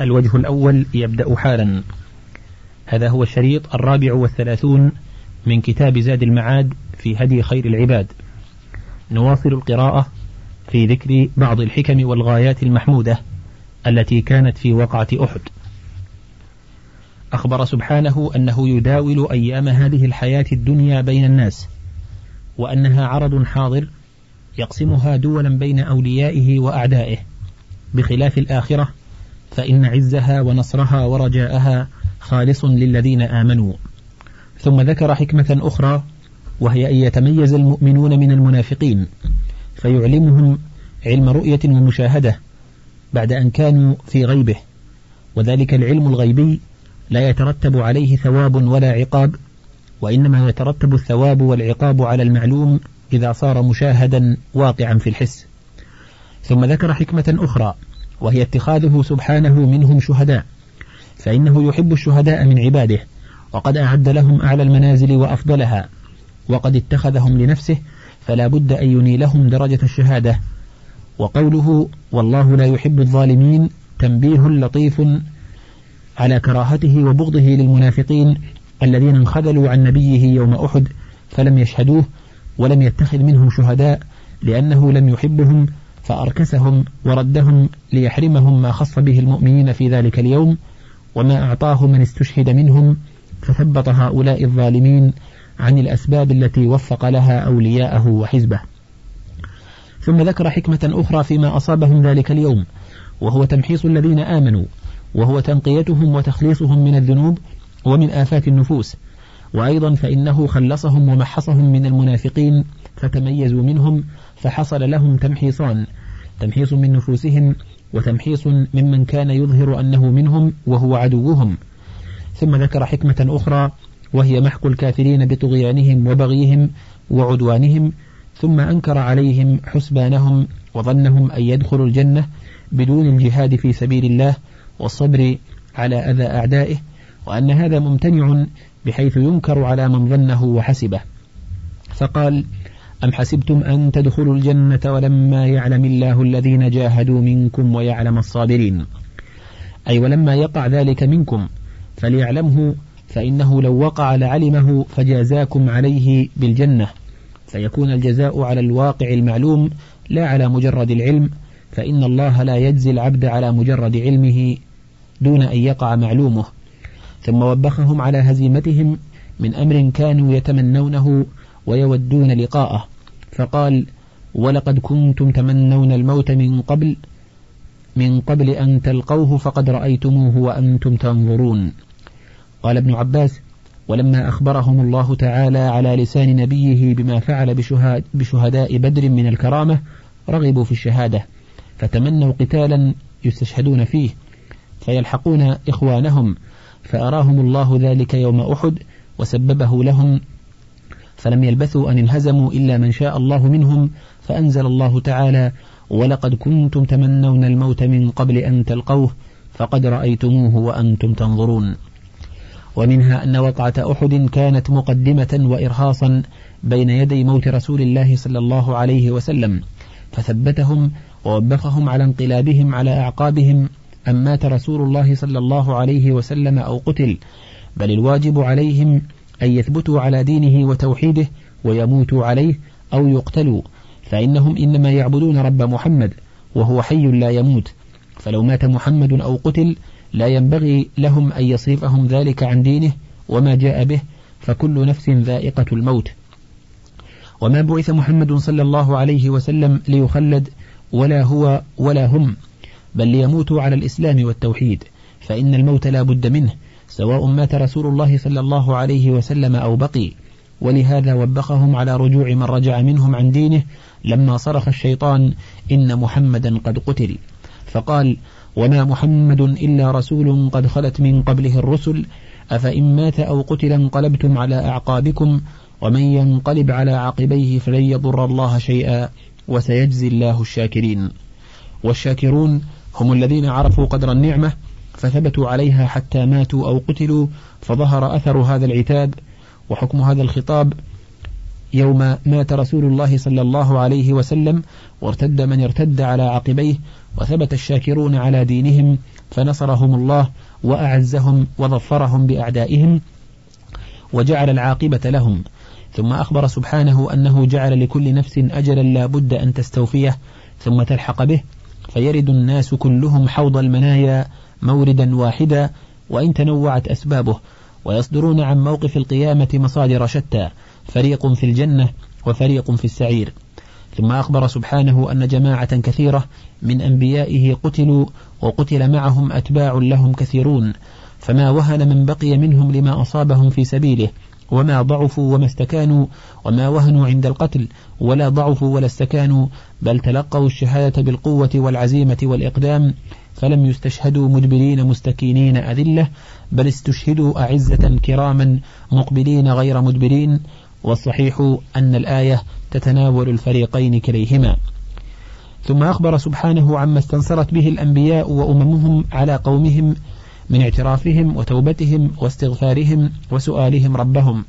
الوجه الأول يبدأ حالا. هذا هو الشريط الرابع والثلاثون من كتاب زاد المعاد في هدي خير العباد. نواصل القراءة في ذكر بعض الحكم والغايات المحمودة التي كانت في وقعة أحد. أخبر سبحانه أنه يداول أيام هذه الحياة الدنيا بين الناس وأنها عرض حاضر يقسمها دولا بين أوليائه وأعدائه بخلاف الآخرة فإن عزها ونصرها ورجاءها خالص للذين آمنوا. ثم ذكر حكمة أخرى وهي أن يتميز المؤمنون من المنافقين فيعلمهم علم رؤية ومشاهدة بعد أن كانوا في غيبه وذلك العلم الغيبي لا يترتب عليه ثواب ولا عقاب وإنما يترتب الثواب والعقاب على المعلوم إذا صار مشاهدا واقعا في الحس. ثم ذكر حكمة أخرى وهي اتخاذه سبحانه منهم شهداء فإنه يحب الشهداء من عباده وقد أعد لهم أعلى المنازل وأفضلها وقد اتخذهم لنفسه فلا بد أن ينيلهم درجة الشهادة. وقوله والله لا يحب الظالمين تنبيه لطيف على كراهته وبغضه للمنافقين الذين انخذلوا عن نبيه يوم أحد فلم يشهدوه ولم يتخذ منهم شهداء لأنه لم يحبهم فأركسهم وردهم ليحرمهم ما خص به المؤمنين في ذلك اليوم وما أعطاه من استشهد منهم فثبط هؤلاء الظالمين عن الأسباب التي وفق لها أولياءه وحزبه. ثم ذكر حكمة أخرى فيما أصابهم ذلك اليوم وهو تمحيص الذين آمنوا وهو تنقيتهم وتخليصهم من الذنوب ومن آفات النفوس. وأيضا فإنه خلصهم ومحصهم من المنافقين فتميزوا منهم فحصل لهم تمحيصان تمحيص من نفوسهم وتمحيص ممن كان يظهر أنه منهم وهو عدوهم. ثم ذكر حكمة أخرى وهي محق الكافرين بطغيانهم وبغيهم وعدوانهم ثم أنكر عليهم حسبانهم وظنهم أن يدخلوا الجنة بدون الجهاد في سبيل الله والصبر على أذى أعدائه وأن هذا ممتنع بحيث ينكر على من ظنه وحسبه. فقال أم حسبتم أن تدخلوا الجنة ولما يعلم الله الذين جاهدوا منكم ويعلم الصابرين؟ أي ولما يقع ذلك منكم فليعلمه فإنه لو وقع لعلمه فجازاكم عليه بالجنة. فيكون الجزاء على الواقع المعلوم لا على مجرد العلم فإن الله لا يجزي العبد على مجرد علمه دون أن يقع معلومه. ثم وبخهم على هزيمتهم من أمر كانوا يتمنونه ويودون لقاءه. فقال ولقد كنتم تمنون الموت من قبل من قبل أن تلقوه فقد رأيتموه وأنتم تنظرون. قال ابن عباس ولما أخبرهم الله تعالى على لسان نبيه بما فعل بشهداء بدر من الكرامة رغبوا في الشهادة فتمنوا قتالا يستشهدون فيه فيلحقون إخوانهم فأراهم الله ذلك يوم أحد وسببه لهم فلم يلبثوا أن انهزموا إلا من شاء الله منهم فأنزل الله تعالى ولقد كنتم تمنون الموت من قبل أن تلقوه فقد رأيتموه وأنتم تنظرون ومنها أن وقعة أحد كانت مقدمة وإرهاصا بين يدي موت رسول الله صلى الله عليه وسلم فثبتهم ووبخهم على انقلابهم على أعقابهم أن مات رسول الله صلى الله عليه وسلم أو قتل بل الواجب عليهم أن يثبتوا على دينه وتوحيده ويموتوا عليه أو يقتلوا فإنهم إنما يعبدون رب محمد وهو حي لا يموت. فلو مات محمد أو قتل لا ينبغي لهم أن يصرفهم ذلك عن دينه وما جاء به فكل نفس ذائقة الموت. وما بعث محمد صلى الله عليه وسلم ليخلد ولا هو ولا هم بل ليموتوا على الإسلام والتوحيد فإن الموت لا بد منه. سواء مات رسول الله صلى الله عليه وسلم أو بقي. ولهذا وبخهم على رجوع من رجع منهم عن دينه لما صرخ الشيطان إن محمدا قد قتل. فقال وما محمد إلا رسول قد خلت من قبله الرسل. أفإن مات أو قتل انقلبتم على أعقابكم ومن ينقلب على عقبيه فلن يضر الله شيئا وسيجزي الله الشاكرين. والشاكرون هم الذين عرفوا قدر النعمة فثبتوا عليها حتى ماتوا أو قتلوا فظهر أثر هذا العتاب وحكم هذا الخطاب يوم مات رسول الله صلى الله عليه وسلم وارتد من ارتد على عقبيه وثبت الشاكرون على دينهم فنصرهم الله وأعزهم وظفرهم بأعدائهم وجعل العاقبة لهم. ثم أخبر سبحانه أنه جعل لكل نفس أجلا لا بد أن تستوفيه ثم تلحق به فيرد الناس كلهم حوض المنايا موردا واحدا وإن تنوعت أسبابه. ويصدرون عن موقف القيامة مصادر شتى. فريق في الجنة وفريق في السعير. ثم أخبر سبحانه أن جماعة كثيرة من أنبيائه قتلوا وقتل معهم أتباع لهم كثيرون. فما وهن من بقي منهم لما أصابهم في سبيله. وما ضعفوا وما استكانوا وما وهنوا عند القتل ولا ضعفوا ولا استكانوا بل تلقوا الشهادة بالقوة والعزيمة والإقدام فلم يستشهدوا مدبرين مستكينين أذلة بل استشهدوا أعزة كراما مقبلين غير مدبرين والصحيح أن الآية تتناول الفريقين كليهما. ثم أخبر سبحانه عما استنصرت به الأنبياء وأممهم على قومهم من اعترافهم وتوبتهم واستغفارهم وسؤالهم ربهم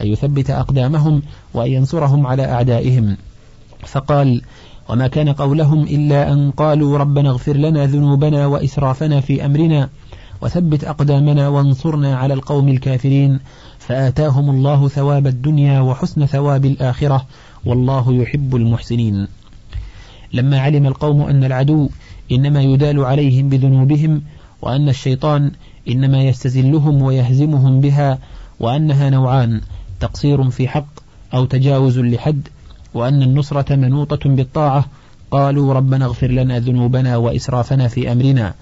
أن يثبت أقدامهم وأن ينصرهم على أعدائهم. فقال وما كان قولهم إلا أن قالوا ربنا اغفر لنا ذنوبنا وإسرافنا في أمرنا وثبت أقدامنا وانصرنا على القوم الكافرين فآتاهم الله ثواب الدنيا وحسن ثواب الآخرة والله يحب المحسنين. لما علم القوم أن العدو إنما يدال عليهم بذنوبهم وأن الشيطان إنما يستزلهم ويهزمهم بها وأنها نوعان تقصير في حق أو تجاوز لحد وأن النصرة منوطة بالطاعة قالوا ربنا اغفر لنا ذنوبنا وإسرافنا في أمرنا.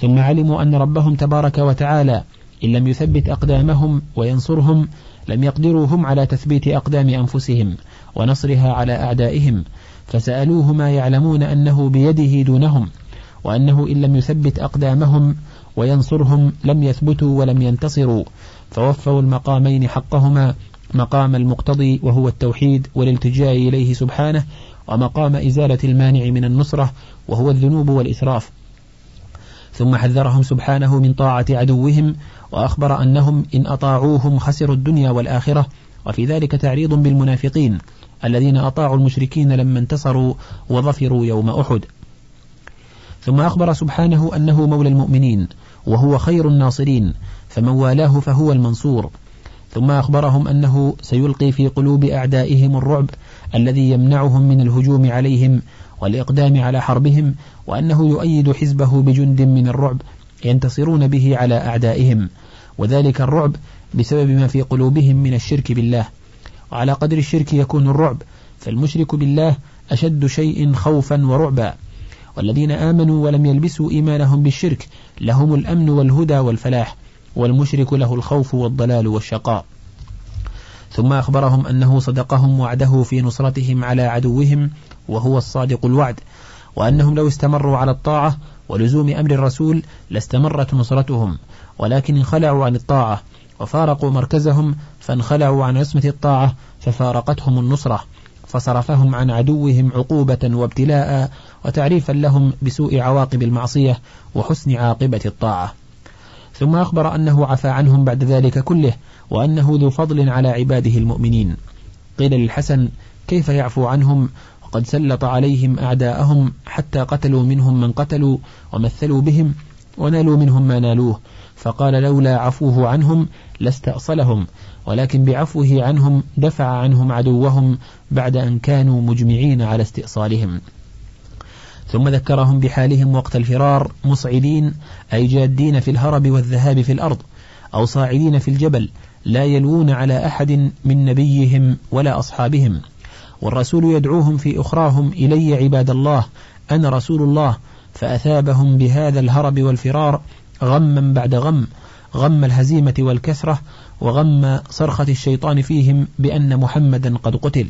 ثم علموا أن ربهم تبارك وتعالى إن لم يثبت أقدامهم وينصرهم لم يقدروا هم على تثبيت أقدام أنفسهم ونصرها على أعدائهم. فسألوه ما يعلمون أنه بيده دونهم. وأنه إن لم يثبت أقدامهم وينصرهم لم يثبتوا ولم ينتصروا. فوفوا المقامين حقهما مقام المقتضي وهو التوحيد والالتجاء إليه سبحانه ومقام إزالة المانع من النصرة وهو الذنوب والإسراف. ثم حذرهم سبحانه من طاعة عدوهم وأخبر أنهم إن أطاعوهم خسروا الدنيا والآخرة. وفي ذلك تعريض بالمنافقين الذين أطاعوا المشركين لما انتصروا وظفروا يوم أحد. ثم أخبر سبحانه أنه مولى المؤمنين وهو خير الناصرين فمن والاه فهو المنصور. ثم أخبرهم أنه سيلقي في قلوب أعدائهم الرعب الذي يمنعهم من الهجوم عليهم والإقدام على حربهم وأنه يؤيد حزبه بجند من الرعب ينتصرون به على أعدائهم. وذلك الرعب بسبب ما في قلوبهم من الشرك بالله. وعلى قدر الشرك يكون الرعب فالمشرك بالله أشد شيء خوفا ورعبا. والذين آمنوا ولم يلبسوا إيمانهم بالشرك لهم الأمن والهدى والفلاح والمشرك له الخوف والضلال والشقاء. ثم أخبرهم أنه صدقهم وعده في نصرتهم على عدوهم وهو الصادق الوعد وأنهم لو استمروا على الطاعة ولزوم أمر الرسول لاستمرت نصرتهم ولكن انخلعوا عن الطاعة وفارقوا مركزهم فانخلعوا عن عصمة الطاعة ففارقتهم النصرة. فصرفهم عن عدوهم عقوبة وابتلاء وتعريفا لهم بسوء عواقب المعصية وحسن عاقبة الطاعة. ثم أخبر أنه عفى عنهم بعد ذلك كله وأنه ذو فضل على عباده المؤمنين. قيل للحسن كيف يعفو عنهم؟ وقد سلط عليهم أعداءهم حتى قتلوا منهم من قتلوا ومثلوا بهم ونالوا منهم ما نالوه. فقال لولا عفوه عنهم لاستأصلهم ولكن بعفوه عنهم دفع عنهم عدوهم بعد أن كانوا مجمعين على استئصالهم. ثم ذكرهم بحالهم وقت الفرار مصعدين أي جادين في الهرب والذهاب في الأرض أو صاعدين في الجبل لا يلوون على أحد من نبيهم ولا أصحابهم. والرسول يدعوهم في أخراهم إلي عباد الله أنا رسول الله فأثابهم بهذا الهرب والفرار غما بعد غم غم الهزيمة والكثرة وغم صرخة الشيطان فيهم بأن محمدا قد قتل.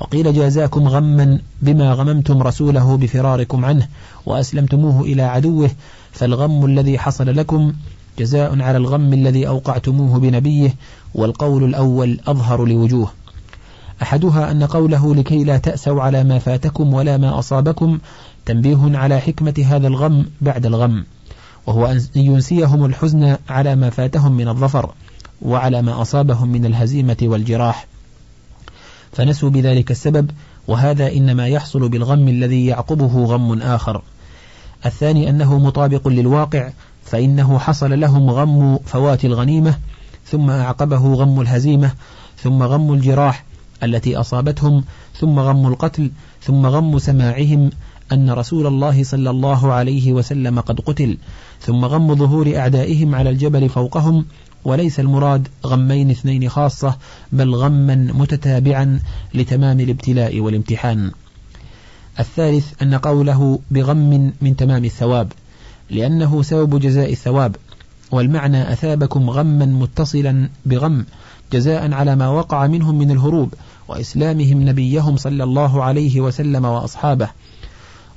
وقيل جازاكم غما بما غممتم رسوله بفراركم عنه وأسلمتموه إلى عدوه فالغم الذي حصل لكم جزاء على الغم الذي أوقعتموه بنبيه والقول الأول أظهر لوجوه. أحدها أن قوله لكي لا تأسوا على ما فاتكم ولا ما أصابكم تنبيه على حكمة هذا الغم بعد الغم وهو أن ينسيهم الحزن على ما فاتهم من الظفر. وعلى ما أصابهم من الهزيمة والجراح. فنسوا بذلك السبب وهذا إنما يحصل بالغم الذي يعقبه غم آخر. الثاني أنه مطابق للواقع فإنه حصل لهم غم فوات الغنيمة ثم أعقبه غم الهزيمة ثم غم الجراح التي أصابتهم ثم غم القتل ثم غم سماعهم أن رسول الله صلى الله عليه وسلم قد قتل ثم غم ظهور أعدائهم على الجبل فوقهم وليس المراد غمين اثنين خاصة بل غما متتابعا لتمام الابتلاء والامتحان. الثالث أن قوله بغم من تمام الثواب لأنه سبب جزاء الثواب. والمعنى أثابكم غما متصلا بغم جزاء على ما وقع منهم من الهروب وإسلامهم نبيهم صلى الله عليه وسلم وأصحابه.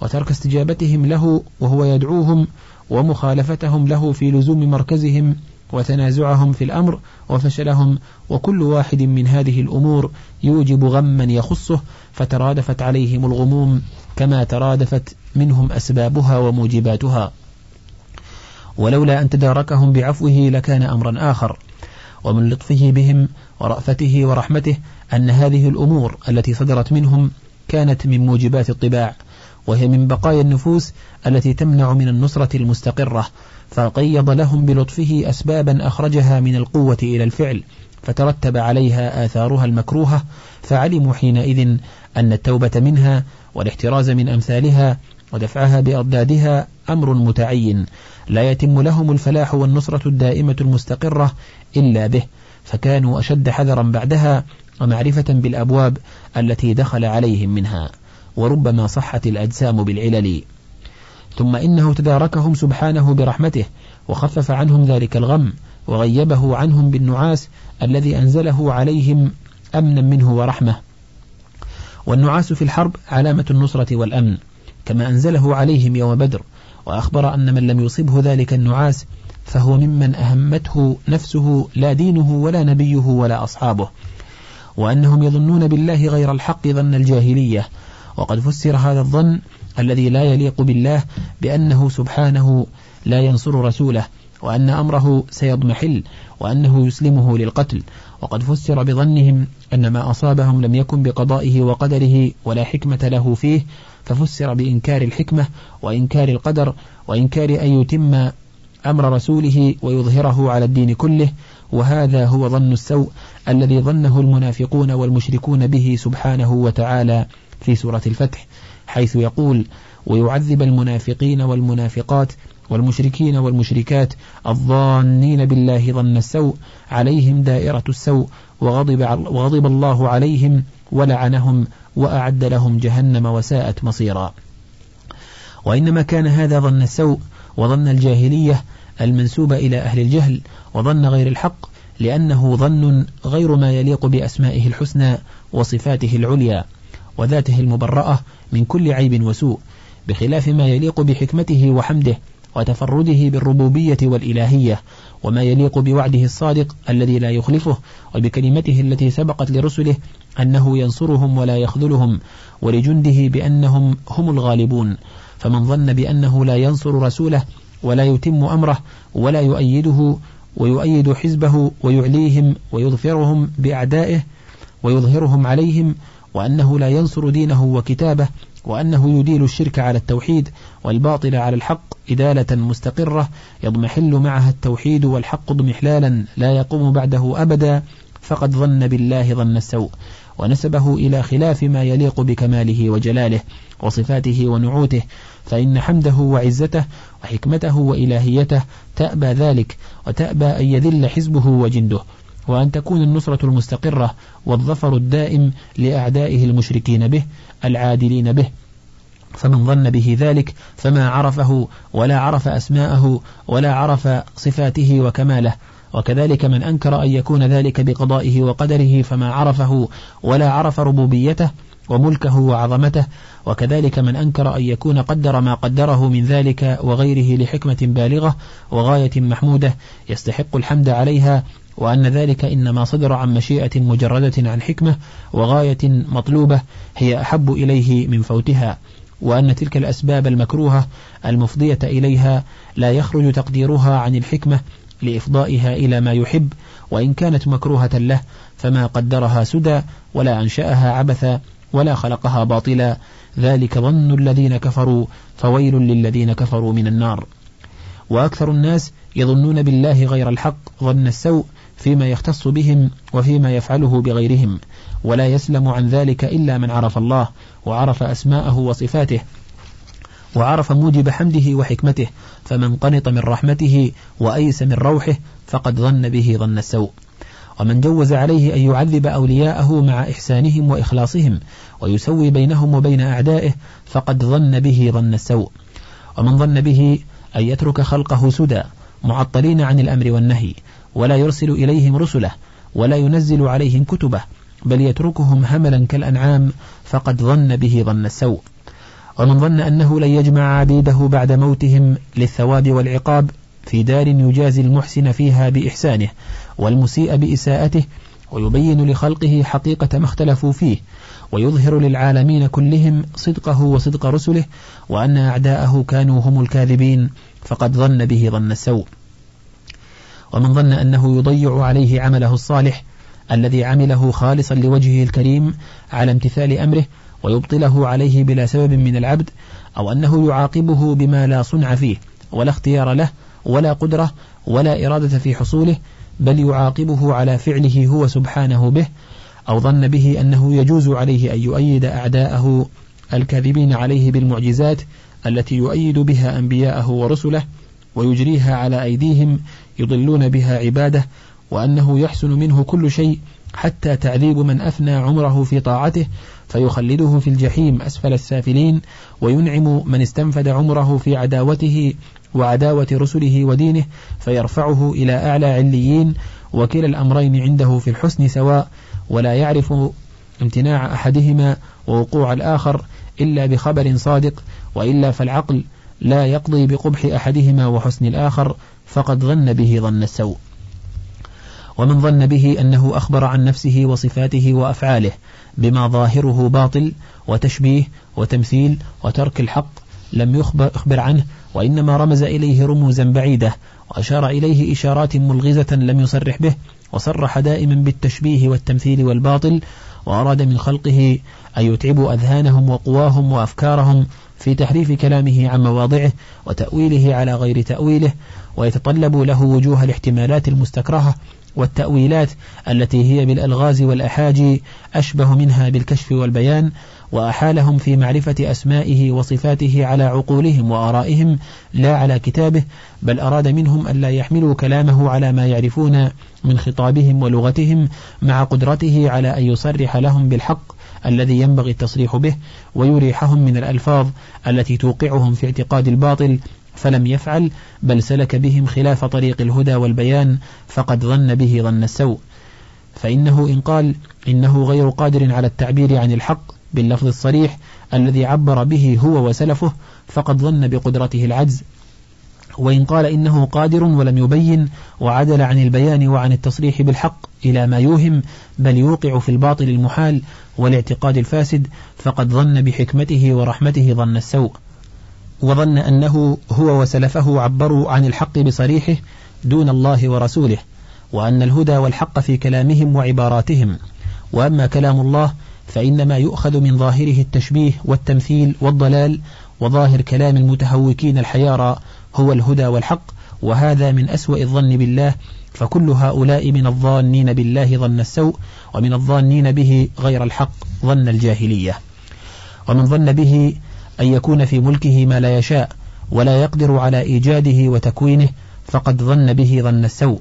وترك استجابتهم له وهو يدعوهم ومخالفتهم له في لزوم مركزهم وتنازعهم في الأمر وفشلهم وكل واحد من هذه الأمور يوجب غما يخصه فترادفت عليهم الغموم كما ترادفت منهم أسبابها وموجباتها. ولولا أن تداركهم بعفوه لكان أمرا آخر. ومن لطفه بهم ورأفته ورحمته أن هذه الأمور التي صدرت منهم كانت من موجبات الطباع وهي من بقايا النفوس التي تمنع من النصرة المستقرة فقيض لهم بلطفه أسبابا أخرجها من القوة إلى الفعل فترتب عليها آثارها المكروهة فعلموا حينئذ أن التوبة منها والاحتراز من أمثالها ودفعها بأضدادها أمر متعين لا يتم لهم الفلاح والنصرة الدائمة المستقرة إلا به فكانوا أشد حذرا بعدها ومعرفة بالأبواب التي دخل عليهم منها وربما صحت الأجسام بالعلل. ثم إنه تداركهم سبحانه برحمته وخفف عنهم ذلك الغم وغيبه عنهم بالنعاس الذي أنزله عليهم أمنا منه ورحمة. والنعاس في الحرب علامة النصرة والأمن كما أنزله عليهم يوم بدر وأخبر أن من لم يصبه ذلك النعاس فهو ممن أهمته نفسه لا دينه ولا نبيه ولا أصحابه. وأنهم يظنون بالله غير الحق ظن الجاهلية وقد فسر هذا الظن الذي لا يليق بالله بأنه سبحانه لا ينصر رسوله وأن أمره سيضمحل وأنه يسلمه للقتل. وقد فسر بظنهم أن ما أصابهم لم يكن بقضائه وقدره ولا حكمة له فيه ففسر بإنكار الحكمة وإنكار القدر وإنكار أن يتم أمر رسوله ويظهره على الدين كله. وهذا هو ظن السوء الذي ظنه المنافقون والمشركون به سبحانه وتعالى في سورة الفتح. حيث يقول ويعذب المنافقين والمنافقات والمشركين والمشركات الظانين بالله ظن السوء عليهم دائرة السوء وغضب, وغضب الله عليهم ولعنهم وأعد لهم جهنم وساءت مصيرا. وإنما كان هذا ظن السوء وظن الجاهلية المنسوب إلى أهل الجهل وظن غير الحق لأنه ظن غير ما يليق بأسمائه الحسنى وصفاته العليا وذاته المبرأة من كل عيب وسوء بخلاف ما يليق بحكمته وحمده وتفرده بالربوبية والإلهية وما يليق بوعده الصادق الذي لا يخلفه وبكلمته التي سبقت لرسله أنه ينصرهم ولا يخذلهم ولجنده بأنهم هم الغالبون. فمن ظن بأنه لا ينصر رسوله ولا يتم أمره ولا يؤيده ويؤيد حزبه ويعليهم ويظفرهم بأعدائه ويظهرهم عليهم وأنه لا ينصر دينه وكتابه وأنه يديل الشرك على التوحيد والباطل على الحق إدالة مستقرة يضمحل معها التوحيد والحق اضمحلالا لا يقوم بعده أبدا فقد ظن بالله ظن السوء ونسبه إلى خلاف ما يليق بكماله وجلاله وصفاته ونعوته فإن حمده وعزته وحكمته وإلهيته تأبى ذلك وتأبى أن يذل حزبه وجنده. وأن تكون النصرة المستقرة والظفر الدائم لأعدائه المشركين به العادلين به. فمن ظن به ذلك فما عرفه ولا عرف أسماءه ولا عرف صفاته وكماله. وكذلك من أنكر أن يكون ذلك بقضائه وقدره فما عرفه ولا عرف ربوبيته وملكه وعظمته. وكذلك من أنكر أن يكون قدر ما قدره من ذلك وغيره لحكمة بالغة وغاية محمودة يستحق الحمد عليها وأن ذلك إنما صدر عن مشيئة مجردة عن حكمة وغاية مطلوبة هي أحب إليه من فوتها وأن تلك الأسباب المكروهة المفضية إليها لا يخرج تقديرها عن الحكمة لإفضائها إلى ما يحب وإن كانت مكروهة له فما قدرها سدى ولا أنشأها عبثا ولا خلقها باطلا ذلك ظن الذين كفروا فويل للذين كفروا من النار. وأكثر الناس يظنون بالله غير الحق ظن السوء فيما يختص بهم وفيما يفعله بغيرهم ولا يسلم عن ذلك إلا من عرف الله وعرف أسماءه وصفاته وعرف موجب حمده وحكمته فمن قنط من رحمته وأيس من روحه فقد ظن به ظن السوء. ومن جوز عليه أن يعذب أولياءه مع إحسانهم وإخلاصهم ويسوي بينهم وبين أعدائه فقد ظن به ظن السوء. ومن ظن به أن يترك خلقه سدى معطلين عن الأمر والنهي ولا يرسل إليهم رسله ولا ينزل عليهم كتبه بل يتركهم هملا كالأنعام فقد ظن به ظن السوء. ومن ظن أنه لن يجمع عبيده بعد موتهم للثواب والعقاب في دار يجازي المحسن فيها بإحسانه والمسيء بإساءته ويبين لخلقه حقيقة ما اختلفوا فيه ويظهر للعالمين كلهم صدقه وصدق رسله وأن أعداءه كانوا هم الكاذبين فقد ظن به ظن السوء. ومن ظن أنه يضيع عليه عمله الصالح الذي عمله خالصا لوجهه الكريم على امتثال أمره ويبطله عليه بلا سبب من العبد أو أنه يعاقبه بما لا صنع فيه ولا اختيار له ولا قدرة ولا إرادة في حصوله بل يعاقبه على فعله هو سبحانه به أو ظن به أنه يجوز عليه أن يؤيد أعداءه الكاذبين عليه بالمعجزات التي يؤيد بها أنبياءه ورسله ويجريها على أيديهم يضلون بها عباده وأنه يحسن منه كل شيء حتى تعذيب من أفنى عمره في طاعته فيخلده في الجحيم أسفل السافلين وينعم من استنفد عمره في عداوته وعداوة رسله ودينه فيرفعه إلى أعلى عليين وكلا الأمرين عنده في الحسن سواء ولا يعرف امتناع أحدهما ووقوع الآخر إلا بخبر صادق وإلا فالعقل لا يقضي بقبح أحدهما وحسن الآخر فقد ظن به ظن السوء. ومن ظن به أنه أخبر عن نفسه وصفاته وأفعاله بما ظاهره باطل وتشبيه وتمثيل وترك الحق لم يخبر عنه وإنما رمز إليه رموزا بعيدة وأشار إليه إشارات ملغزة لم يصرح به وصرح دائما بالتشبيه والتمثيل والباطل وأراد من خلقه أن يتعبوا أذهانهم وقواهم وأفكارهم في تحريف كلامه عن مواضعه وتأويله على غير تأويله ويتطلب له وجوه الاحتمالات المستكرهة والتأويلات التي هي بالألغاز والأحاجي أشبه منها بالكشف والبيان وأحالهم في معرفة أسمائه وصفاته على عقولهم وآرائهم لا على كتابه بل أراد منهم أن لا يحملوا كلامه على ما يعرفون من خطابهم ولغتهم مع قدرته على أن يصرح لهم بالحق الذي ينبغي التصريح به ويريحهم من الألفاظ التي توقعهم في اعتقاد الباطل فلم يفعل بل سلك بهم خلاف طريق الهدى والبيان فقد ظن به ظن السوء. فإنه إن قال إنه غير قادر على التعبير عن الحق باللفظ الصريح الذي عبر به هو وسلفه فقد ظن بقدرته العجز. وإن قال إنه قادر ولم يبين وعدل عن البيان وعن التصريح بالحق إلى ما يوهم بل يوقع في الباطل المحال والإعتقاد الفاسد فقد ظن بحكمته ورحمته ظن السوء. وظن أنه هو وسلفه عبروا عن الحق بصريحه دون الله ورسوله وأن الهدى والحق في كلامهم وعباراتهم. وأما كلام الله فإنما يؤخذ من ظاهره التشبيه والتمثيل والضلال وظاهر كلام المتهوكين الحيارى هو الهدى والحق وهذا من أسوأ الظن بالله. فكل هؤلاء من الظانين بالله ظن السوء ومن الظانين به غير الحق ظن الجاهلية. ومن ظن به أن يكون في ملكه ما لا يشاء ولا يقدر على إيجاده وتكوينه فقد ظن به ظن السوء.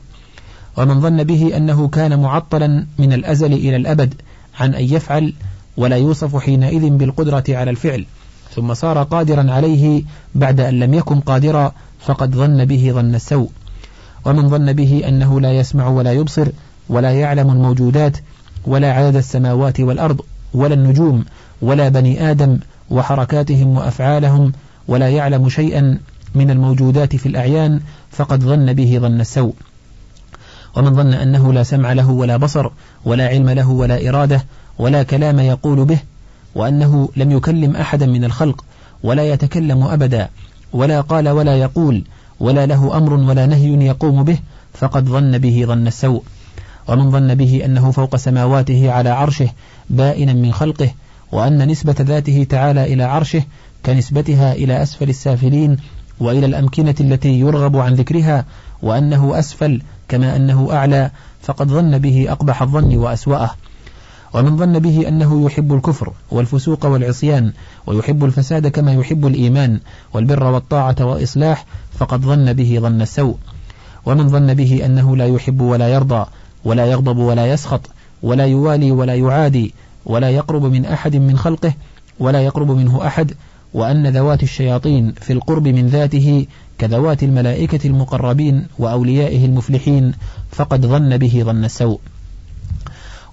ومن ظن به أنه كان معطلا من الأزل إلى الأبد عن أن يفعل ولا يوصف حينئذ بالقدرة على الفعل. ثم صار قادرا عليه بعد أن لم يكن قادرا فقد ظن به ظن السوء. ومن ظن به أنه لا يسمع ولا يبصر ولا يعلم الموجودات ولا عدد السماوات والأرض ولا النجوم ولا بني آدم وحركاتهم وأفعالهم ولا يعلم شيئا من الموجودات في الأعيان فقد ظن به ظن السوء. ومن ظن أنه لا سمع له ولا بصر ولا علم له ولا إرادة ولا كلام يقول به وأنه لم يكلم أحدا من الخلق ولا يتكلم أبدا ولا قال ولا يقول ولا له أمر ولا نهي يقوم به فقد ظن به ظن السوء. ومن ظن به أنه فوق سماواته على عرشه بائنا من خلقه وأن نسبة ذاته تعالى إلى عرشه كنسبتها إلى أسفل السافلين وإلى الأمكنة التي يرغب عن ذكرها وأنه أسفل كما أنه أعلى فقد ظن به أقبح الظن وأسوأه. ومن ظن به أنه يحب الكفر والفسوق والعصيان ويحب الفساد كما يحب الإيمان والبر والطاعة والإصلاح فقد ظن به ظن السوء. ومن ظن به أنه لا يحب ولا يرضى ولا يغضب ولا يسخط ولا يوالي ولا يعادي ولا يقرب من أحد من خلقه ولا يقرب منه أحد وأن ذوات الشياطين في القرب من ذاته كذوات الملائكة المقربين وأوليائه المفلحين فقد ظن به ظن السوء.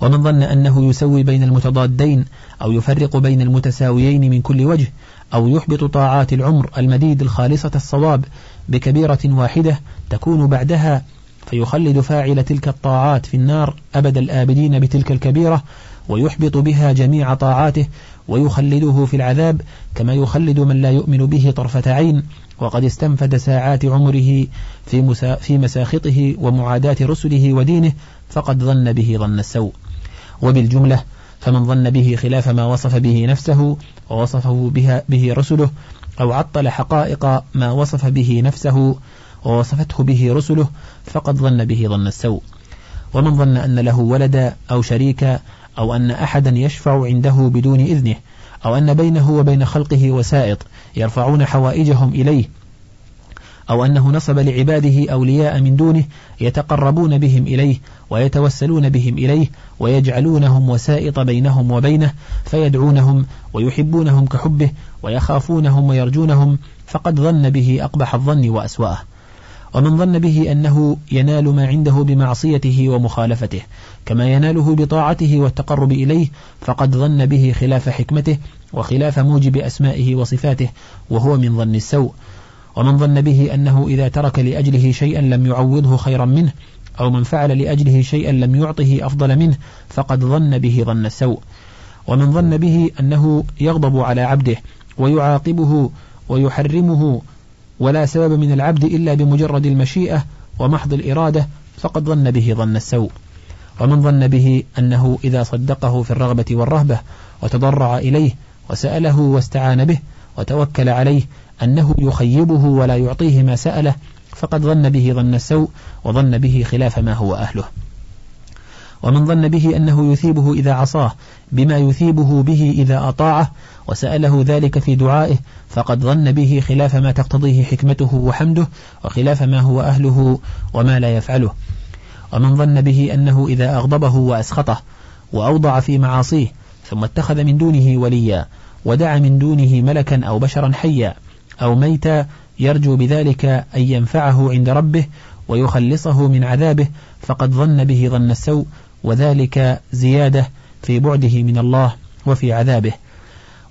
ومن ظن أنه يسوي بين المتضادين أو يفرق بين المتساويين من كل وجه أو يحبط طاعات العمر المديد الخالصة الصواب بكبيرة واحدة تكون بعدها فيخلد فاعل تلك الطاعات في النار أبد الآبدين بتلك الكبيرة ويحبط بها جميع طاعاته ويخلده في العذاب كما يخلد من لا يؤمن به طرفة عين. وقد استنفد ساعات عمره في, مسا في مساخطه ومعاداة رسله ودينه فقد ظن به ظن السوء. وبالجملة فمن ظن به خلاف ما وصف به نفسه ووصفه بها به رسله أو عطل حقائق ما وصف به نفسه ووصفته به رسله فقد ظن به ظن السوء. ومن ظن أن له ولدا أو شريكا أو أن أحدا يشفع عنده بدون إذنه أو أن بينه وبين خلقه وسائط يرفعون حوائجهم إليه أو أنه نصب لعباده أولياء من دونه يتقربون بهم إليه ويتوسلون بهم إليه ويجعلونهم وسائط بينهم وبينه فيدعونهم ويحبونهم كحبه ويخافونهم ويرجونهم فقد ظن به أقبح الظن وأسوأه. ومن ظن به أنه ينال ما عنده بمعصيته ومخالفته كما يناله بطاعته والتقرب إليه فقد ظن به خلاف حكمته وخلاف موجب أسمائه وصفاته وهو من ظن السوء. ومن ظن به أنه إذا ترك لأجله شيئا لم يعوضه خيرا منه أو من فعل لأجله شيئا لم يعطه أفضل منه فقد ظن به ظن السوء. ومن ظن به أنه يغضب على عبده ويعاقبه ويحرمه ولا سبب من العبد إلا بمجرد المشيئة ومحض الإرادة فقد ظن به ظن السوء. ومن ظن به أنه إذا صدقه في الرغبة والرهبة وتضرع إليه وسأله واستعان به وتوكل عليه أنه يخيبه ولا يعطيه ما سأله فقد ظن به ظن السوء وظن به خلاف ما هو أهله. ومن ظن به أنه يثيبه إذا عصاه بما يثيبه به إذا أطاعه وسأله ذلك في دعائه فقد ظن به خلاف ما تقتضيه حكمته وحمده وخلاف ما هو أهله وما لا يفعله. ومن ظن به أنه إذا أغضبه وأسخطه وأوضع في معاصيه ثم اتخذ من دونه وليا ودعا من دونه ملكا أو بشرا حيا أو ميتا يرجو بذلك أن ينفعه عند ربه ويخلصه من عذابه فقد ظن به ظن السوء وذلك زيادة في بعده من الله وفي عذابه.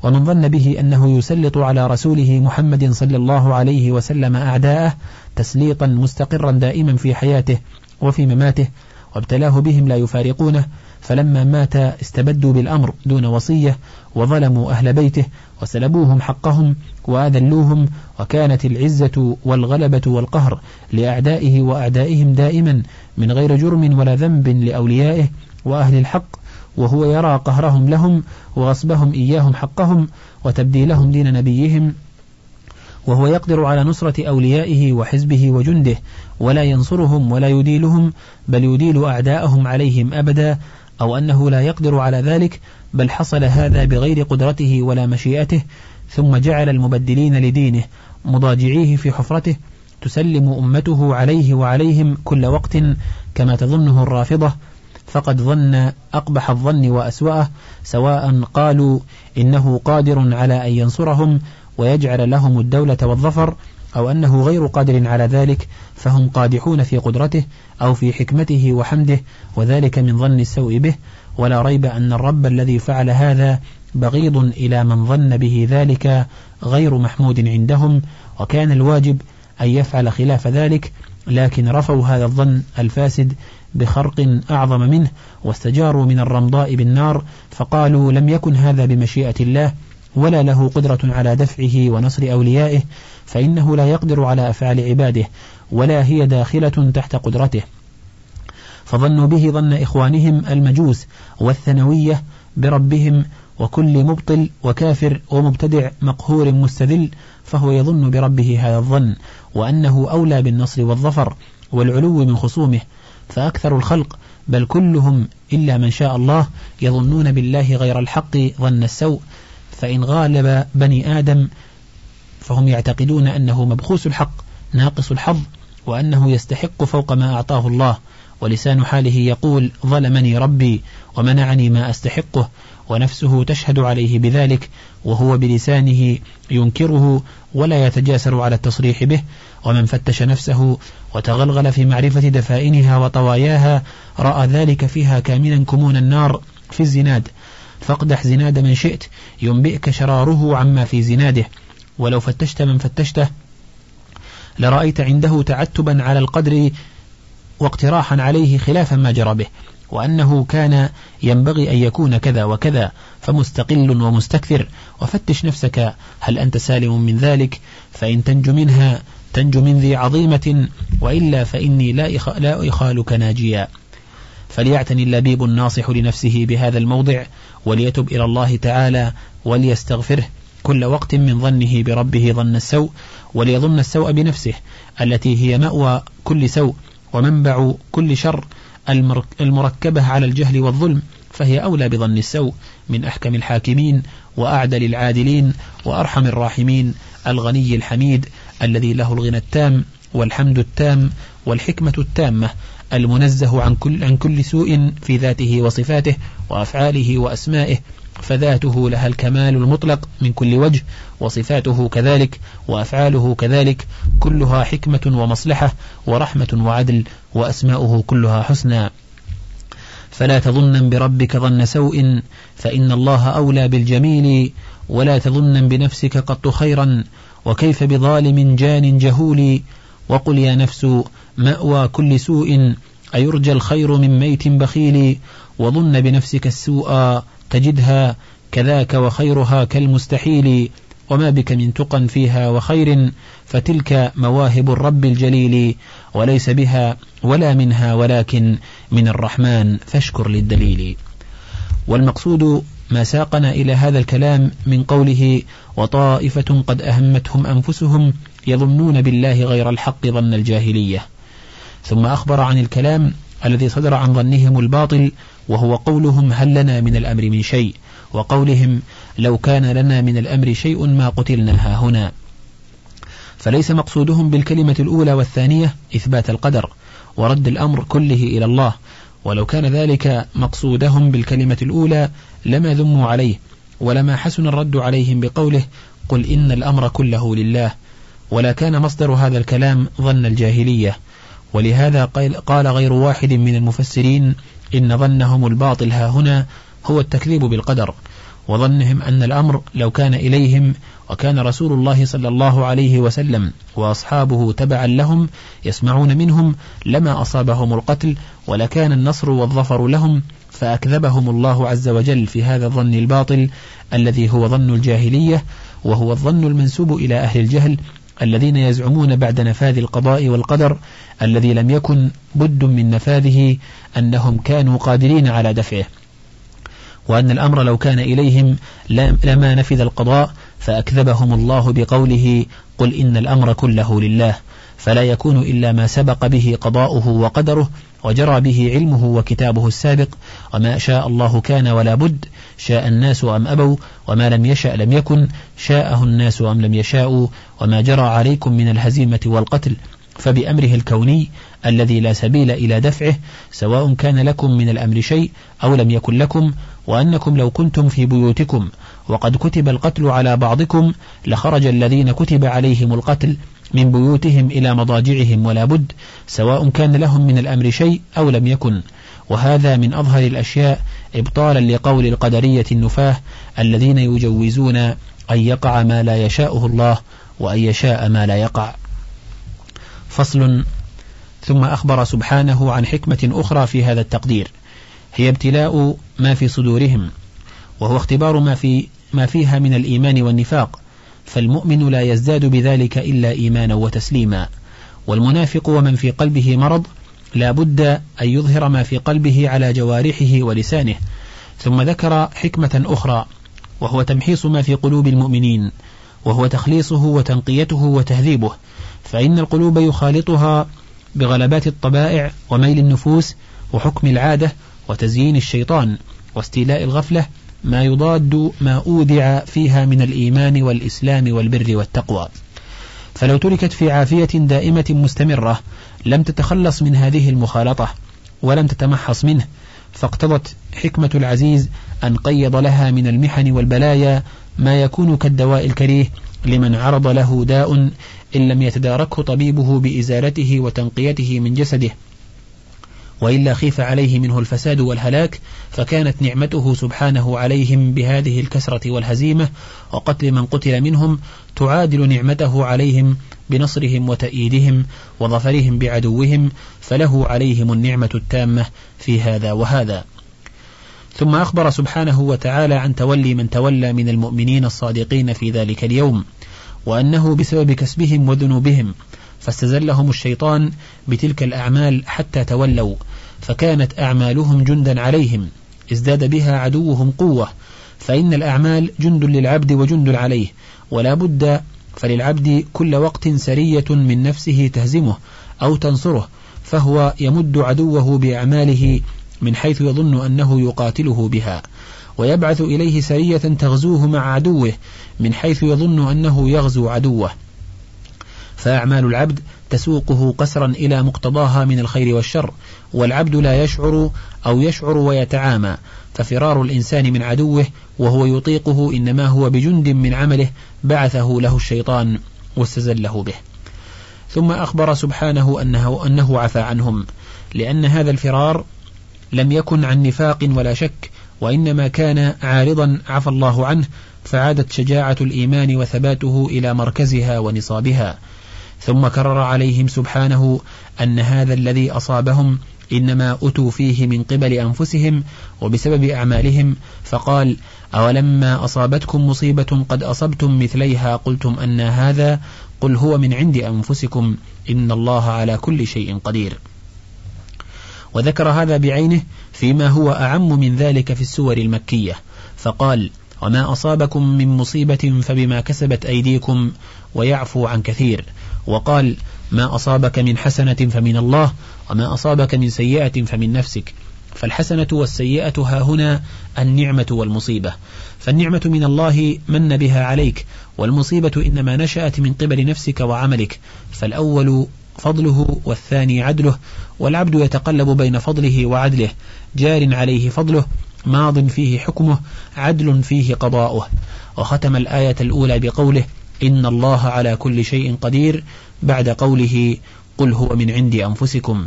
ومن ظن به أنه يسلط على رسوله محمد صلى الله عليه وسلم أعداءه تسليطا مستقرا دائما في حياته وفي مماته وابتلاه بهم لا يفارقونه فلما مات استبدوا بالأمر دون وصية وظلموا أهل بيته وسلبوهم حقهم وأذلوهم وكانت العزة والغلبة والقهر لأعدائه وأعدائهم دائما من غير جرم ولا ذنب لأوليائه وأهل الحق وهو يرى قهرهم لهم وغصبهم إياهم حقهم وتبديلهم دين نبيهم وهو يقدر على نصرة أوليائه وحزبه وجنده ولا ينصرهم ولا يديلهم بل يديل أعداءهم عليهم أبدا أو أنه لا يقدر على ذلك بل حصل هذا بغير قدرته ولا مشيئته ثم جعل المبدلين لدينه مضاجعيه في حفرته تسلم أمته عليه وعليهم كل وقت كما تظنه الرافضة فقد ظن أقبح الظن وأسوأه سواء قالوا إنه قادر على أن ينصرهم ويجعل لهم الدولة والظفر أو أنه غير قادر على ذلك فهم قادحون في قدرته أو في حكمته وحمده وذلك من ظن السوء به. ولا ريب أن الرب الذي فعل هذا بغيض إلى من ظن به ذلك غير محمود عندهم وكان الواجب أن يفعل خلاف ذلك لكن رفوا هذا الظن الفاسد بخرق أعظم منه واستجاروا من الرمضاء بالنار فقالوا لم يكن هذا بمشيئة الله ولا له قدرة على دفعه ونصر أوليائه فإنه لا يقدر على أفعال عباده ولا هي داخلة تحت قدرته. فظنوا به ظن إخوانهم المجوس والثنوية بربهم وكل مبطل وكافر ومبتدع مقهور مستذل فهو يظن بربه هذا الظن وأنه أولى بالنصر والظفر والعلو من خصومه فأكثر الخلق بل كلهم إلا من شاء الله يظنون بالله غير الحق ظن السوء فإن غالب بني آدم فهم يعتقدون أنه مبخوس الحق ناقص الحظ وأنه يستحق فوق ما أعطاه الله. ولسان حاله يقول ظلمني ربي ومنعني ما أستحقه ونفسه تشهد عليه بذلك وهو بلسانه ينكره ولا يتجاسر على التصريح به. ومن فتش نفسه وتغلغل في معرفة دفائنها وطواياها رأى ذلك فيها كامنا كمون النار في الزناد. فاقدح زناد من شئت ينبئك شراره عما في زناده. ولو فتشت من فتشته لرأيت عنده تعتبا على القدر واقتراحا عليه خلاف ما جرى به. وأنه كان ينبغي أن يكون كذا وكذا فمستقل ومستكثر. وفتش نفسك هل أنت سالم من ذلك؟ فإن تنج منها تنج من ذي عظيمة. وإلا فإني. لا إخالك ناجيا. فليعتني اللبيب الناصح لنفسه بهذا الموضع. وليتب إلى الله تعالى وليستغفره. كل وقت من ظنه بربه ظن السوء وليظن السوء بنفسه التي هي مأوى كل سوء ومنبع كل شر المركبة على الجهل والظلم فهي أولى بظن السوء من أحكم الحاكمين وأعدل العادلين وأرحم الراحمين الغني الحميد الذي له الغنى التام والحمد التام والحكمة التامة المنزه عن كل, عن كل سوء في ذاته وصفاته وأفعاله وأسمائه فذاته لها الكمال المطلق من كل وجه وصفاته كذلك وأفعاله كذلك كلها حكمة ومصلحة ورحمة وعدل وأسماؤه كلها حسنى. فلا تظنن بربك ظن سوء فإن الله أولى بالجميل ولا تظنن بنفسك قط خيرا وكيف بظالم جان جهول وقل يا نفس مأوى كل سوء أيرجى الخير من ميت بخيل وظن بنفسك السوء تجدها كذاك وخيرها كالمستحيل وما بك من تقى فيها وخير فتلك مواهب الرب الجليل وليس بها ولا منها ولكن من الرحمن فاشكر للدليل والمقصود ما ساقنا إلى هذا الكلام من قوله وطائفة قد أهمتهم أنفسهم يظنون بالله غير الحق ظن الجاهلية. ثم أخبر عن الكلام الذي صدر عن ظنهم الباطل وهو قولهم هل لنا من الأمر من شيء وقولهم لو كان لنا من الأمر شيء ما قتلنا هنا. فليس مقصودهم بالكلمة الأولى والثانية إثبات القدر ورد الأمر كله إلى الله. ولو كان ذلك مقصودهم بالكلمة الأولى لما ذموا عليه ولما حسن الرد عليهم بقوله قل إن الأمر كله لله. ولا كان مصدر هذا الكلام ظن الجاهلية. ولهذا قال غير واحد من المفسرين إن ظنهم الباطل ها هنا هو التكذيب بالقدر وظنهم أن الأمر لو كان إليهم وكان رسول الله صلى الله عليه وسلم وأصحابه تبعا لهم يسمعون منهم لما أصابهم القتل ولكان النصر والظفر لهم فأكذبهم الله عز وجل في هذا الظن الباطل الذي هو ظن الجاهلية وهو الظن المنسوب إلى أهل الجهل الذين يزعمون بعد نفاذ القضاء والقدر الذي لم يكن بد من نفاذه أنهم كانوا قادرين على دفعه. وأن الأمر لو كان إليهم لما نفذ القضاء فأكذبهم الله بقوله قل إن الأمر كله لله فلا يكون إلا ما سبق به قضاؤه وقدره وجرى به علمه وكتابه السابق وما شاء الله كان ولا بد شاء الناس أم أبوا وما لم يشأ لم يكن شاءه الناس أم لم يشاءوا وما جرى عليكم من الهزيمة والقتل فبأمره الكوني الذي لا سبيل إلى دفعه سواء كان لكم من الأمر شيء أو لم يكن لكم وأنكم لو كنتم في بيوتكم وقد كتب القتل على بعضكم لخرج الذين كتب عليهم القتل من بيوتهم إلى مضاجعهم ولا بد سواء كان لهم من الأمر شيء أو لم يكن. وهذا من أظهر الأشياء إبطالا لقول القدرية النفاه الذين يجوزون أن يقع ما لا يشاءه الله وأن يشاء ما لا يقع. فصل. ثم أخبر سبحانه عن حكمة أخرى في هذا التقدير. هي ابتلاء ما في صدورهم وهو اختبار ما في ما فيها من الإيمان والنفاق. فالمؤمن لا يزداد بذلك إلا إيمانا وتسليما. والمنافق ومن في قلبه مرض لا بد أن يظهر ما في قلبه على جوارحه ولسانه. ثم ذكر حكمة أخرى وهو تمحيص ما في قلوب المؤمنين وهو تخليصه وتنقيته وتهذيبه. فإن القلوب يخالطها بغلبات الطبائع وميل النفوس وحكم العادة وتزيين الشيطان واستيلاء الغفلة ما يضاد ما أودع فيها من الإيمان والإسلام والبر والتقوى. فلو تركت في عافية دائمة مستمرة لم تتخلص من هذه المخالطة ولم تتمحص منه فاقتضت حكمة العزيز أن قيض لها من المحن والبلايا ما يكون كالدواء الكريه لمن عرض له داء إن لم يتداركه طبيبه بإزالته وتنقيته من جسده. وإلا خيف عليه منه الفساد والهلاك فكانت نعمته سبحانه عليهم بهذه الكسرة والهزيمة وقتل من قتل منهم تعادل نعمته عليهم بنصرهم وتأييدهم وظفرهم بعدوهم فله عليهم النعمة التامة في هذا وهذا. ثم أخبر سبحانه وتعالى عن تولي من تولى من المؤمنين الصادقين في ذلك اليوم وأنه بسبب كسبهم وذنوبهم فاستزلهم الشيطان بتلك الأعمال حتى تولوا فكانت أعمالهم جندا عليهم ازداد بها عدوهم قوة فإن الأعمال جند للعبد وجند عليه ولا بد فللعبد كل وقت سرية من نفسه تهزمه أو تنصره فهو يمد عدوه بأعماله من حيث يظن أنه يقاتله بها ويبعث إليه سرية تغزوه مع عدوه من حيث يظن أنه يغزو عدوه. فأعمال العبد تسوقه قسرا إلى مقتضاها من الخير والشر والعبد لا يشعر أو يشعر ويتعامى ففرار الإنسان من عدوه وهو يطيقه إنما هو بجند من عمله بعثه له الشيطان واستزله به. ثم أخبر سبحانه أنه, أنه عفى عنهم لأن هذا الفرار لم يكن عن نفاق ولا شك وإنما كان عارضا عفى الله عنه فعادت شجاعة الإيمان وثباته إلى مركزها ونصابها. ثم كرر عليهم سبحانه أن هذا الذي أصابهم إنما أتوا فيه من قبل أنفسهم وبسبب أعمالهم فقال أولما أصابتكم مصيبة قد أصبتم مثليها؟ قلتم أن هذا قل هو من عند أنفسكم إن الله على كل شيء قدير. وذكر هذا بعينه فيما هو أعم من ذلك في السور المكية فقال وما أصابكم من مصيبة فبما كسبت أيديكم ويعفو عن كثير. وقال ما أصابك من حسنة فمن الله وما أصابك من سيئة فمن نفسك. فالحسنة والسيئة ها هنا النعمة والمصيبة. فالنعمة من الله من بها عليك والمصيبة إنما نشأت من قبل نفسك وعملك. فالأول فضله والثاني عدله والعبد يتقلب بين فضله وعدله. جار عليه فضله ماض فيه حكمه عدل فيه قضاؤه. وختم الآية الأولى بقوله إن الله على كل شيء قدير بعد قوله قل هو من عند أنفسكم.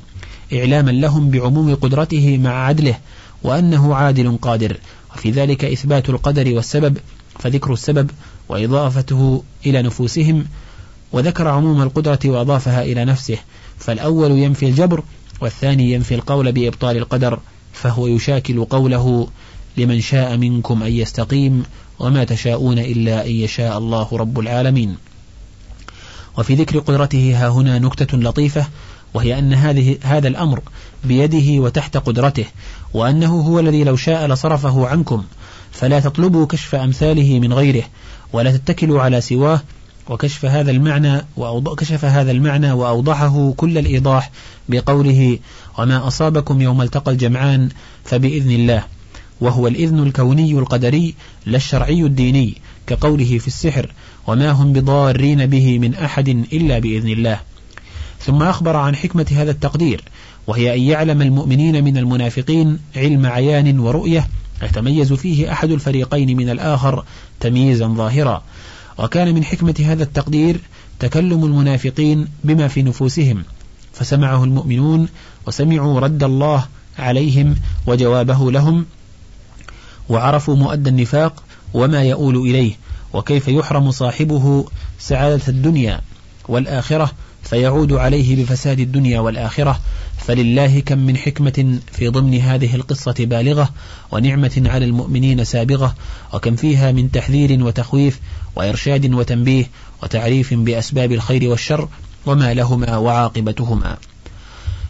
إعلاما لهم بعموم قدرته مع عدله وأنه عادل قادر. وفي ذلك إثبات القدر والسبب فذكر السبب وإضافته إلى نفوسهم. وذكر عموم القدرة وأضافها إلى نفسه. فالأول ينفي الجبر والثاني ينفي القول بإبطال القدر. فهو يشاكل قوله لمن شاء منكم أن يستقيم وما تشاءون إلا أن يشاء الله رب العالمين. وفي ذكر قدرته ها هنا نكتة لطيفة وهي أن هذه هذا الأمر بيده وتحت قدرته وأنه هو الذي لو شاء لصرفه عنكم فلا تطلبوا كشف أمثاله من غيره ولا تتكلوا على سواه وكشف هذا المعنى كشف هذا المعنى وأوضحه كل الإيضاح بقوله وما أصابكم يوم التقى الجمعان فبإذن الله. وهو الإذن الكوني القدري لا الشرعي الديني كقوله في السحر وما هم بضارين به من أحد إلا بإذن الله. ثم أخبر عن حكمة هذا التقدير وهي أن يعلم المؤمنين من المنافقين علم عيان ورؤية يتميز فيه أحد الفريقين من الآخر تمييزا ظاهرا. وكان من حكمة هذا التقدير تكلم المنافقين بما في نفوسهم فسمعه المؤمنون وسمعوا رد الله عليهم وجوابه لهم وعرفوا مؤدى النفاق وما يؤول إليه وكيف يحرم صاحبه سعادة الدنيا والآخرة فيعود عليه بفساد الدنيا والآخرة فلله كم من حكمة في ضمن هذه القصة بالغة ونعمة على المؤمنين سابغة وكم فيها من تحذير وتخويف وإرشاد وتنبيه وتعريف بأسباب الخير والشر وما لهما وعاقبتهما.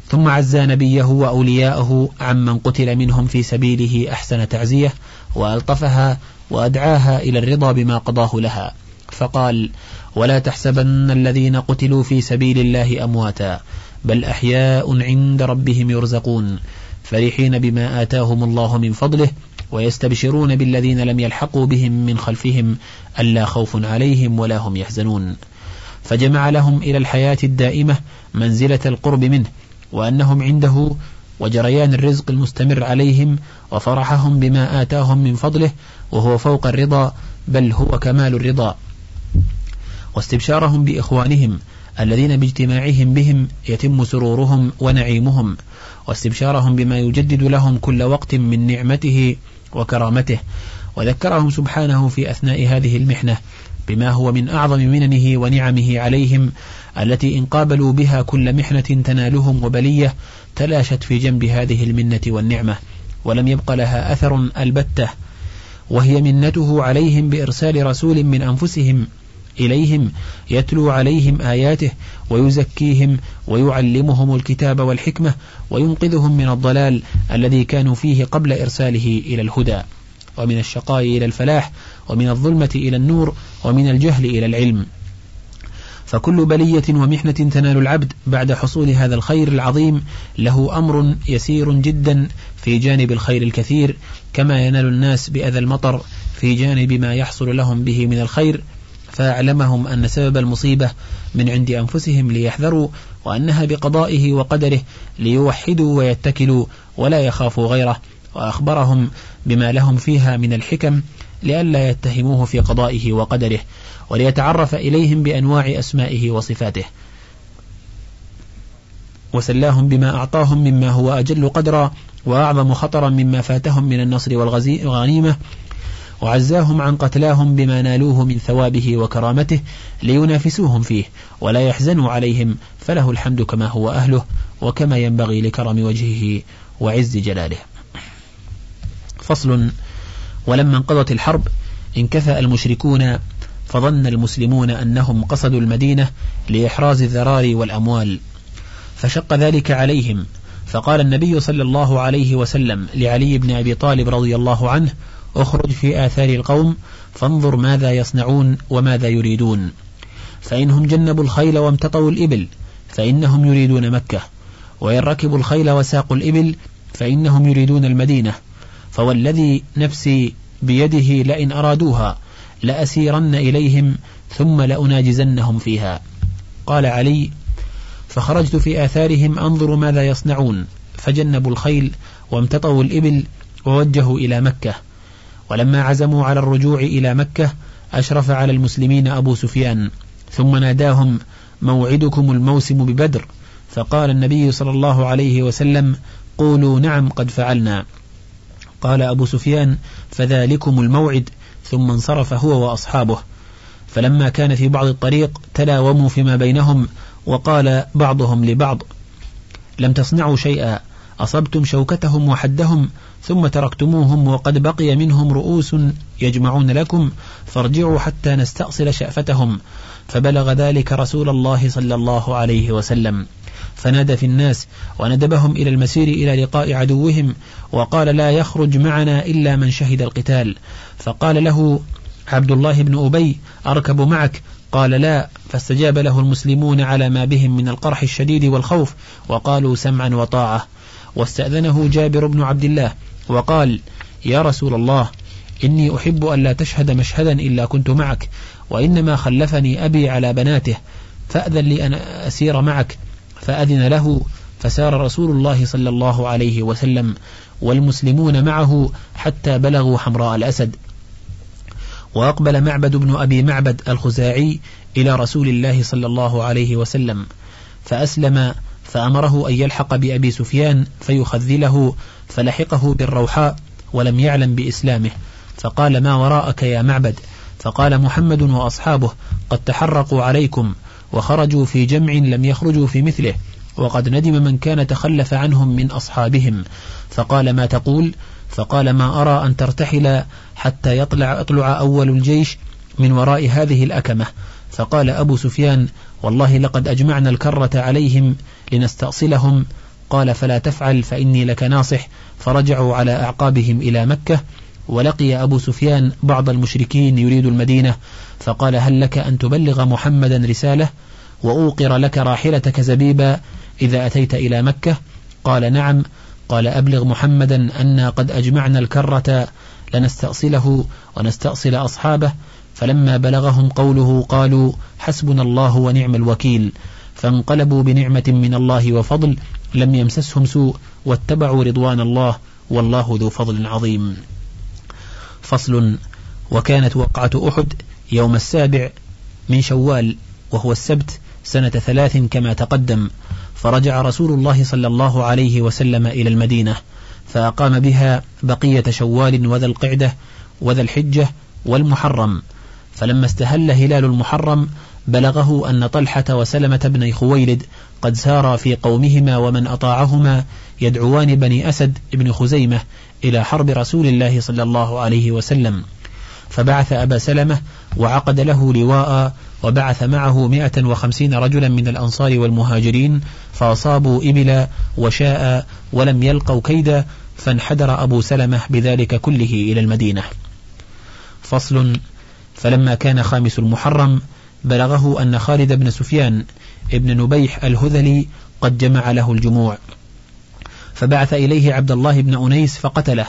ثم عزى نبيه وأولياءه عمن قتل منهم في سبيله أحسن تعزية وألطفها وأدعاها إلى الرضا بما قضاه لها. فقال ولا تحسبن الذين قتلوا في سبيل الله أمواتا بل أحياء عند ربهم يرزقون فرحين بما آتاهم الله من فضله ويستبشرون بالذين لم يلحقوا بهم من خلفهم ألا خوف عليهم ولا هم يحزنون. فجمع لهم إلى الحياة الدائمة منزلة القرب منه وأنهم عنده وجريان الرزق المستمر عليهم وفرحهم بما آتاهم من فضله وهو فوق الرضا بل هو كمال الرضا. واستبشارهم بإخوانهم الذين باجتماعهم بهم يتم سرورهم ونعيمهم واستبشارهم بما يجدد لهم كل وقت من نعمته وكرامته. وذكرهم سبحانه في أثناء هذه المحنة بما هو من أعظم مننه ونعمه عليهم التي إن قابلوا بها كل محنة تنالهم وبلية تلاشت في جنب هذه المنة والنعمة ولم يبق لها أثر البتة. وهي منته عليهم بإرسال رسول من أنفسهم إليهم يتلو عليهم آياته ويزكيهم ويعلمهم الكتاب والحكمة وينقذهم من الضلال الذي كانوا فيه قبل إرساله إلى الهدى. ومن الشقاء إلى الفلاح ومن الظلمة إلى النور ومن الجهل إلى العلم. فكل بلية ومحنة تنال العبد بعد حصول هذا الخير العظيم. له أمر يسير جدا في جانب الخير الكثير كما ينال الناس بأذى المطر في جانب ما يحصل لهم به من الخير فأعلمهم أن سبب المصيبة من عند أنفسهم ليحذروا وأنها بقضائه وقدره ليوحدوا ويتكلوا ولا يخافوا غيره. وأخبرهم بما لهم فيها من الحكم لئلا يتهموه في قضائه وقدره وليتعرف إليهم بأنواع أسمائه وصفاته. وسلاهم بما أعطاهم مما هو أجل قدرا وأعظم خطرا مما فاتهم من النصر والغنيمة وعزاهم عن قتلاهم بما نالوه من ثوابه وكرامته لينافسوهم فيه ولا يحزنوا عليهم فله الحمد كما هو أهله وكما ينبغي لكرم وجهه وعز جلاله. فصل ولما انقضت الحرب انكفأ المشركون فظن المسلمون أنهم قصدوا المدينة لإحراز الذرار والأموال فشق ذلك عليهم فقال النبي صلى الله عليه وسلم لعلي بن أبي طالب رضي الله عنه اخرج في آثار القوم فانظر ماذا يصنعون وماذا يريدون. فإنهم جنبوا الخيل وامتطوا الإبل فإنهم يريدون مكة. وإن ركبوا الخيل وساقوا الإبل فإنهم يريدون المدينة. فوالذي نفسي بيده لئن أرادوها لأسيرن إليهم ثم لأناجزنهم فيها. قال علي فخرجت في آثارهم أنظر ماذا يصنعون. فجنبوا الخيل وامتطوا الإبل ووجهوا إلى مكة. ولما عزموا على الرجوع إلى مكة أشرف على المسلمين أبو سفيان. ثم ناداهم موعدكم الموسم ببدر. فقال النبي صلى الله عليه وسلم قولوا نعم قد فعلنا. قال أبو سفيان فذلكم الموعد. ثم انصرف هو وأصحابه. فلما كان في بعض الطريق تلاوموا فيما بينهم وقال بعضهم لبعض لم تصنعوا شيئا. أصبتم شوكتهم وحدهم ثم تركتموهم وقد بقي منهم رؤوس يجمعون لكم فارجعوا حتى نستأصل شأفتهم. فبلغ ذلك رسول الله صلى الله عليه وسلم. فنادى في الناس وندبهم إلى المسير إلى لقاء عدوهم وقال لا يخرج معنا إلا من شهد القتال. فقال له عبد الله بن أبي أركب معك؟ قال لا. فاستجاب له المسلمون على ما بهم من القرح الشديد والخوف وقالوا سمعا وطاعة. واستأذنه جابر بن عبد الله وقال يا رسول الله إني أحب أن لا تشهد مشهدا إلا كنت معك وإنما خلفني أبي على بناته فأذن لي أن أسير معك. فأذن له فسار رسول الله صلى الله عليه وسلم والمسلمون معه حتى بلغوا حمراء الأسد. وأقبل معبد بن أبي معبد الخزاعي إلى رسول الله صلى الله عليه وسلم فأسلم فأمره أن يلحق بأبي سفيان فيخذله فلحقه بالروحاء ولم يعلم بإسلامه. فقال ما وراءك يا معبد؟ فقال محمد وأصحابه قد تحرقوا عليكم وخرجوا في جمع لم يخرجوا في مثله وقد ندم من كان تخلف عنهم من أصحابهم. فقال ما تقول؟ فقال ما أرى أن ترتحل حتى يطلع أطلع أول الجيش من وراء هذه الأكمة. فقال أبو سفيان والله لقد أجمعنا الكرة عليهم لنستأصلهم. قال فلا تفعل فإني لك ناصح. فرجعوا على أعقابهم إلى مكة. ولقي أبو سفيان بعض المشركين يريد المدينة. فقال هل لك أن تبلغ محمدا رسالة؟ وأوقر لك راحلتك زبيبا إذا أتيت إلى مكة؟ قال نعم. قال أبلغ محمدا أنا قد أجمعنا الكرة لنستأصله ونستأصل أصحابه. فلما بلغهم قوله قالوا حسبنا الله ونعم الوكيل فانقلبوا بنعمة من الله وفضل لم يمسسهم سوء واتبعوا رضوان الله والله ذو فضل عظيم. فصل وكانت وقعة أحد يوم السابع من شوال وهو السبت سنة ثلاث كما تقدم فرجع رسول الله صلى الله عليه وسلم إلى المدينة فأقام بها بقية شوال وذا القعدة وذا الحجة والمحرم. فلما استهل هلال المحرم بلغه أن طلحة وسلمة بن خويلد قد سارا في قومهما ومن أطاعهما يدعوان بني أسد بن خزيمة إلى حرب رسول الله صلى الله عليه وسلم. فبعث أبا سلمة وعقد له لواء وبعث معه مئة وخمسين رجلا من الأنصار والمهاجرين فأصابوا إبلا وشاء ولم يلقوا كيدا فانحدر أبو سلمة بذلك كله إلى المدينة. فصل فلما كان خامس المحرم بلغه أن خالد بن سفيان ابن نبيح الهذلي قد جمع له الجموع. فبعث إليه عبد الله بن أنيس فقتله.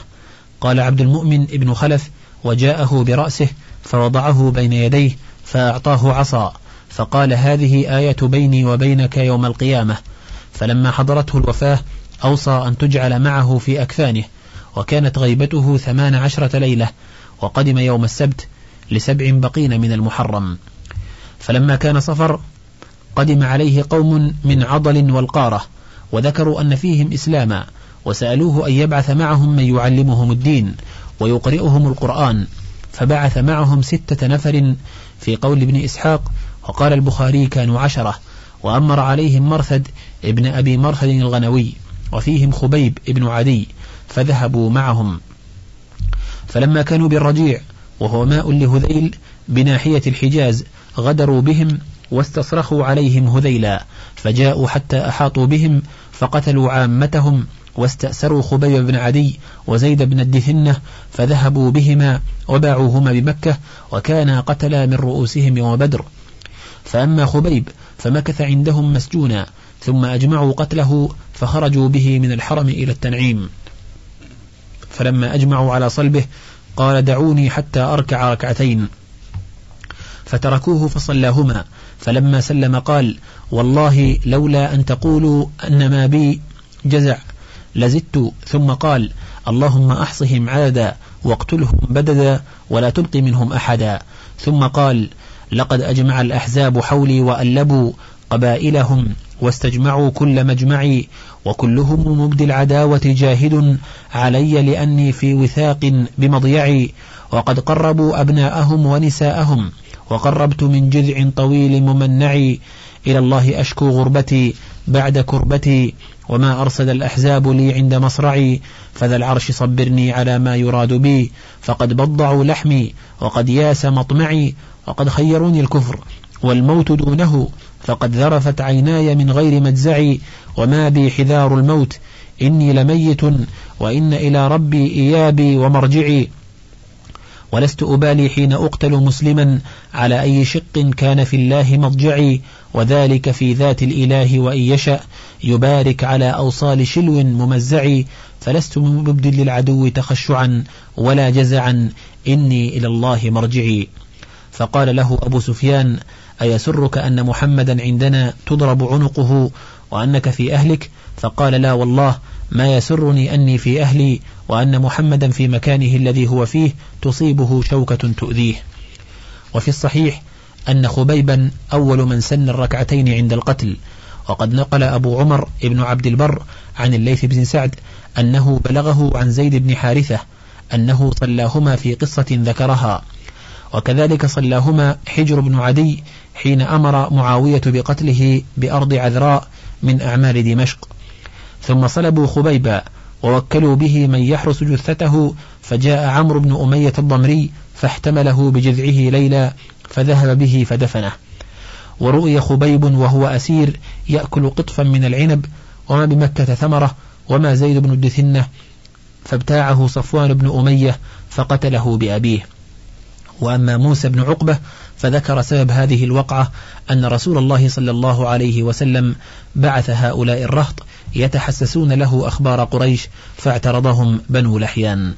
قال عبد المؤمن ابن خلف وجاءه برأسه فوضعه بين يديه فأعطاه عصا. فقال هذه آية بيني وبينك يوم القيامة. فلما حضرته الوفاة أوصى أن تجعل معه في أكفانه. وكانت غيبته ثمان عشرة ليلة. وقدم يوم السبت لسبع بقين من المحرم. فلما كان صفر قدم عليه قوم من عضل والقارة وذكروا أن فيهم إسلاما وسألوه أن يبعث معهم من يعلمهم الدين ويقرئهم القرآن فبعث معهم ستة نفر في قول ابن إسحاق وقال البخاري كانوا عشرة وأمر عليهم مرثد ابن أبي مرثد الغنوي وفيهم خبيب ابن عدي فذهبوا معهم. فلما كانوا بالرجيع وهو ماء لهذيل بناحية الحجاز غدروا بهم واستصرخوا عليهم هذيلا فجاءوا حتى أحاطوا بهم فقتلوا عامتهم واستأسروا خبيب بن عدي وزيد بن الدثنة فذهبوا بهما وباعوهما بمكة وكانا قتلا من رؤوسهم يوم بدر. فأما خبيب فمكث عندهم مسجونا ثم أجمعوا قتله فخرجوا به من الحرم إلى التنعيم. فلما أجمعوا على صلبه قال دعوني حتى أركع ركعتين. فتركوه فصلاهما. فلما سلم قال والله لولا أن تقولوا أن ما بي جزع لزدت. ثم قال اللهم أحصهم عددا واقتلهم بددا ولا تبقي منهم أحدا. ثم قال لقد أجمع الأحزاب حولي وألبوا قبائلهم واستجمعوا كل مجمعي وكلهم مبدي العداوة جاهد علي لأني في وثاق بمضيعي. وقد قربوا أبناءهم ونساءهم وقربت من جذع طويل ممنع إلى الله أشكو غربتي بعد كربتي. وما أرسل الأحزاب لي عند مصرعي. فذا العرش صبرني على ما يراد بي. فقد بضعوا لحمي وقد ياس مطمعي. وقد خيروني الكفر والموت دونه. فقد ذرفت عيناي من غير مجزعي. وما بي حذار الموت. إني لميت وإن إلى ربي إيابي ومرجعي. ولست أبالي حين أقتل مسلما على أي شق كان في الله مضجعي. وذلك في ذات الإله وإن يشأ. يبارك على أوصال شلو ممزعي. فلست مبدل للعدو تخشعا ولا جزعا. إني إلى الله مرجعي. فقال له أبو سفيان أيسرك أن محمدا عندنا تضرب عنقه؟ وأنك في أهلك؟ فقال لا والله ما يسرني أني في أهلي وأن محمدا في مكانه الذي هو فيه تصيبه شوكة تؤذيه. وفي الصحيح أن خبيبا أول من سن الركعتين عند القتل. وقد نقل أبو عمر ابن عبد البر عن الليث بن سعد أنه بلغه عن زيد بن حارثة أنه صلاهما في قصة ذكرها. وكذلك صلاهما حجر بن عدي حين أمر معاوية بقتله بأرض عذراء من أعمال دمشق. ثم صلبوا خبيبا ووكلوا به من يحرس جثته فجاء عمرو بن أمية الضمري فاحتمله بجذعه ليلا فذهب به فدفنه. ورؤي خبيب وهو أسير يأكل قطفا من العنب وما بمكة ثمرة وما زيد بن الدثنة فابتاعه صفوان بن أمية فقتله بأبيه. وأما موسى بن عقبة فذكر سبب هذه الوقعة أن رسول الله صلى الله عليه وسلم بعث هؤلاء الرهط يتحسسون له أخبار قريش فاعترضهم بنو لحيان.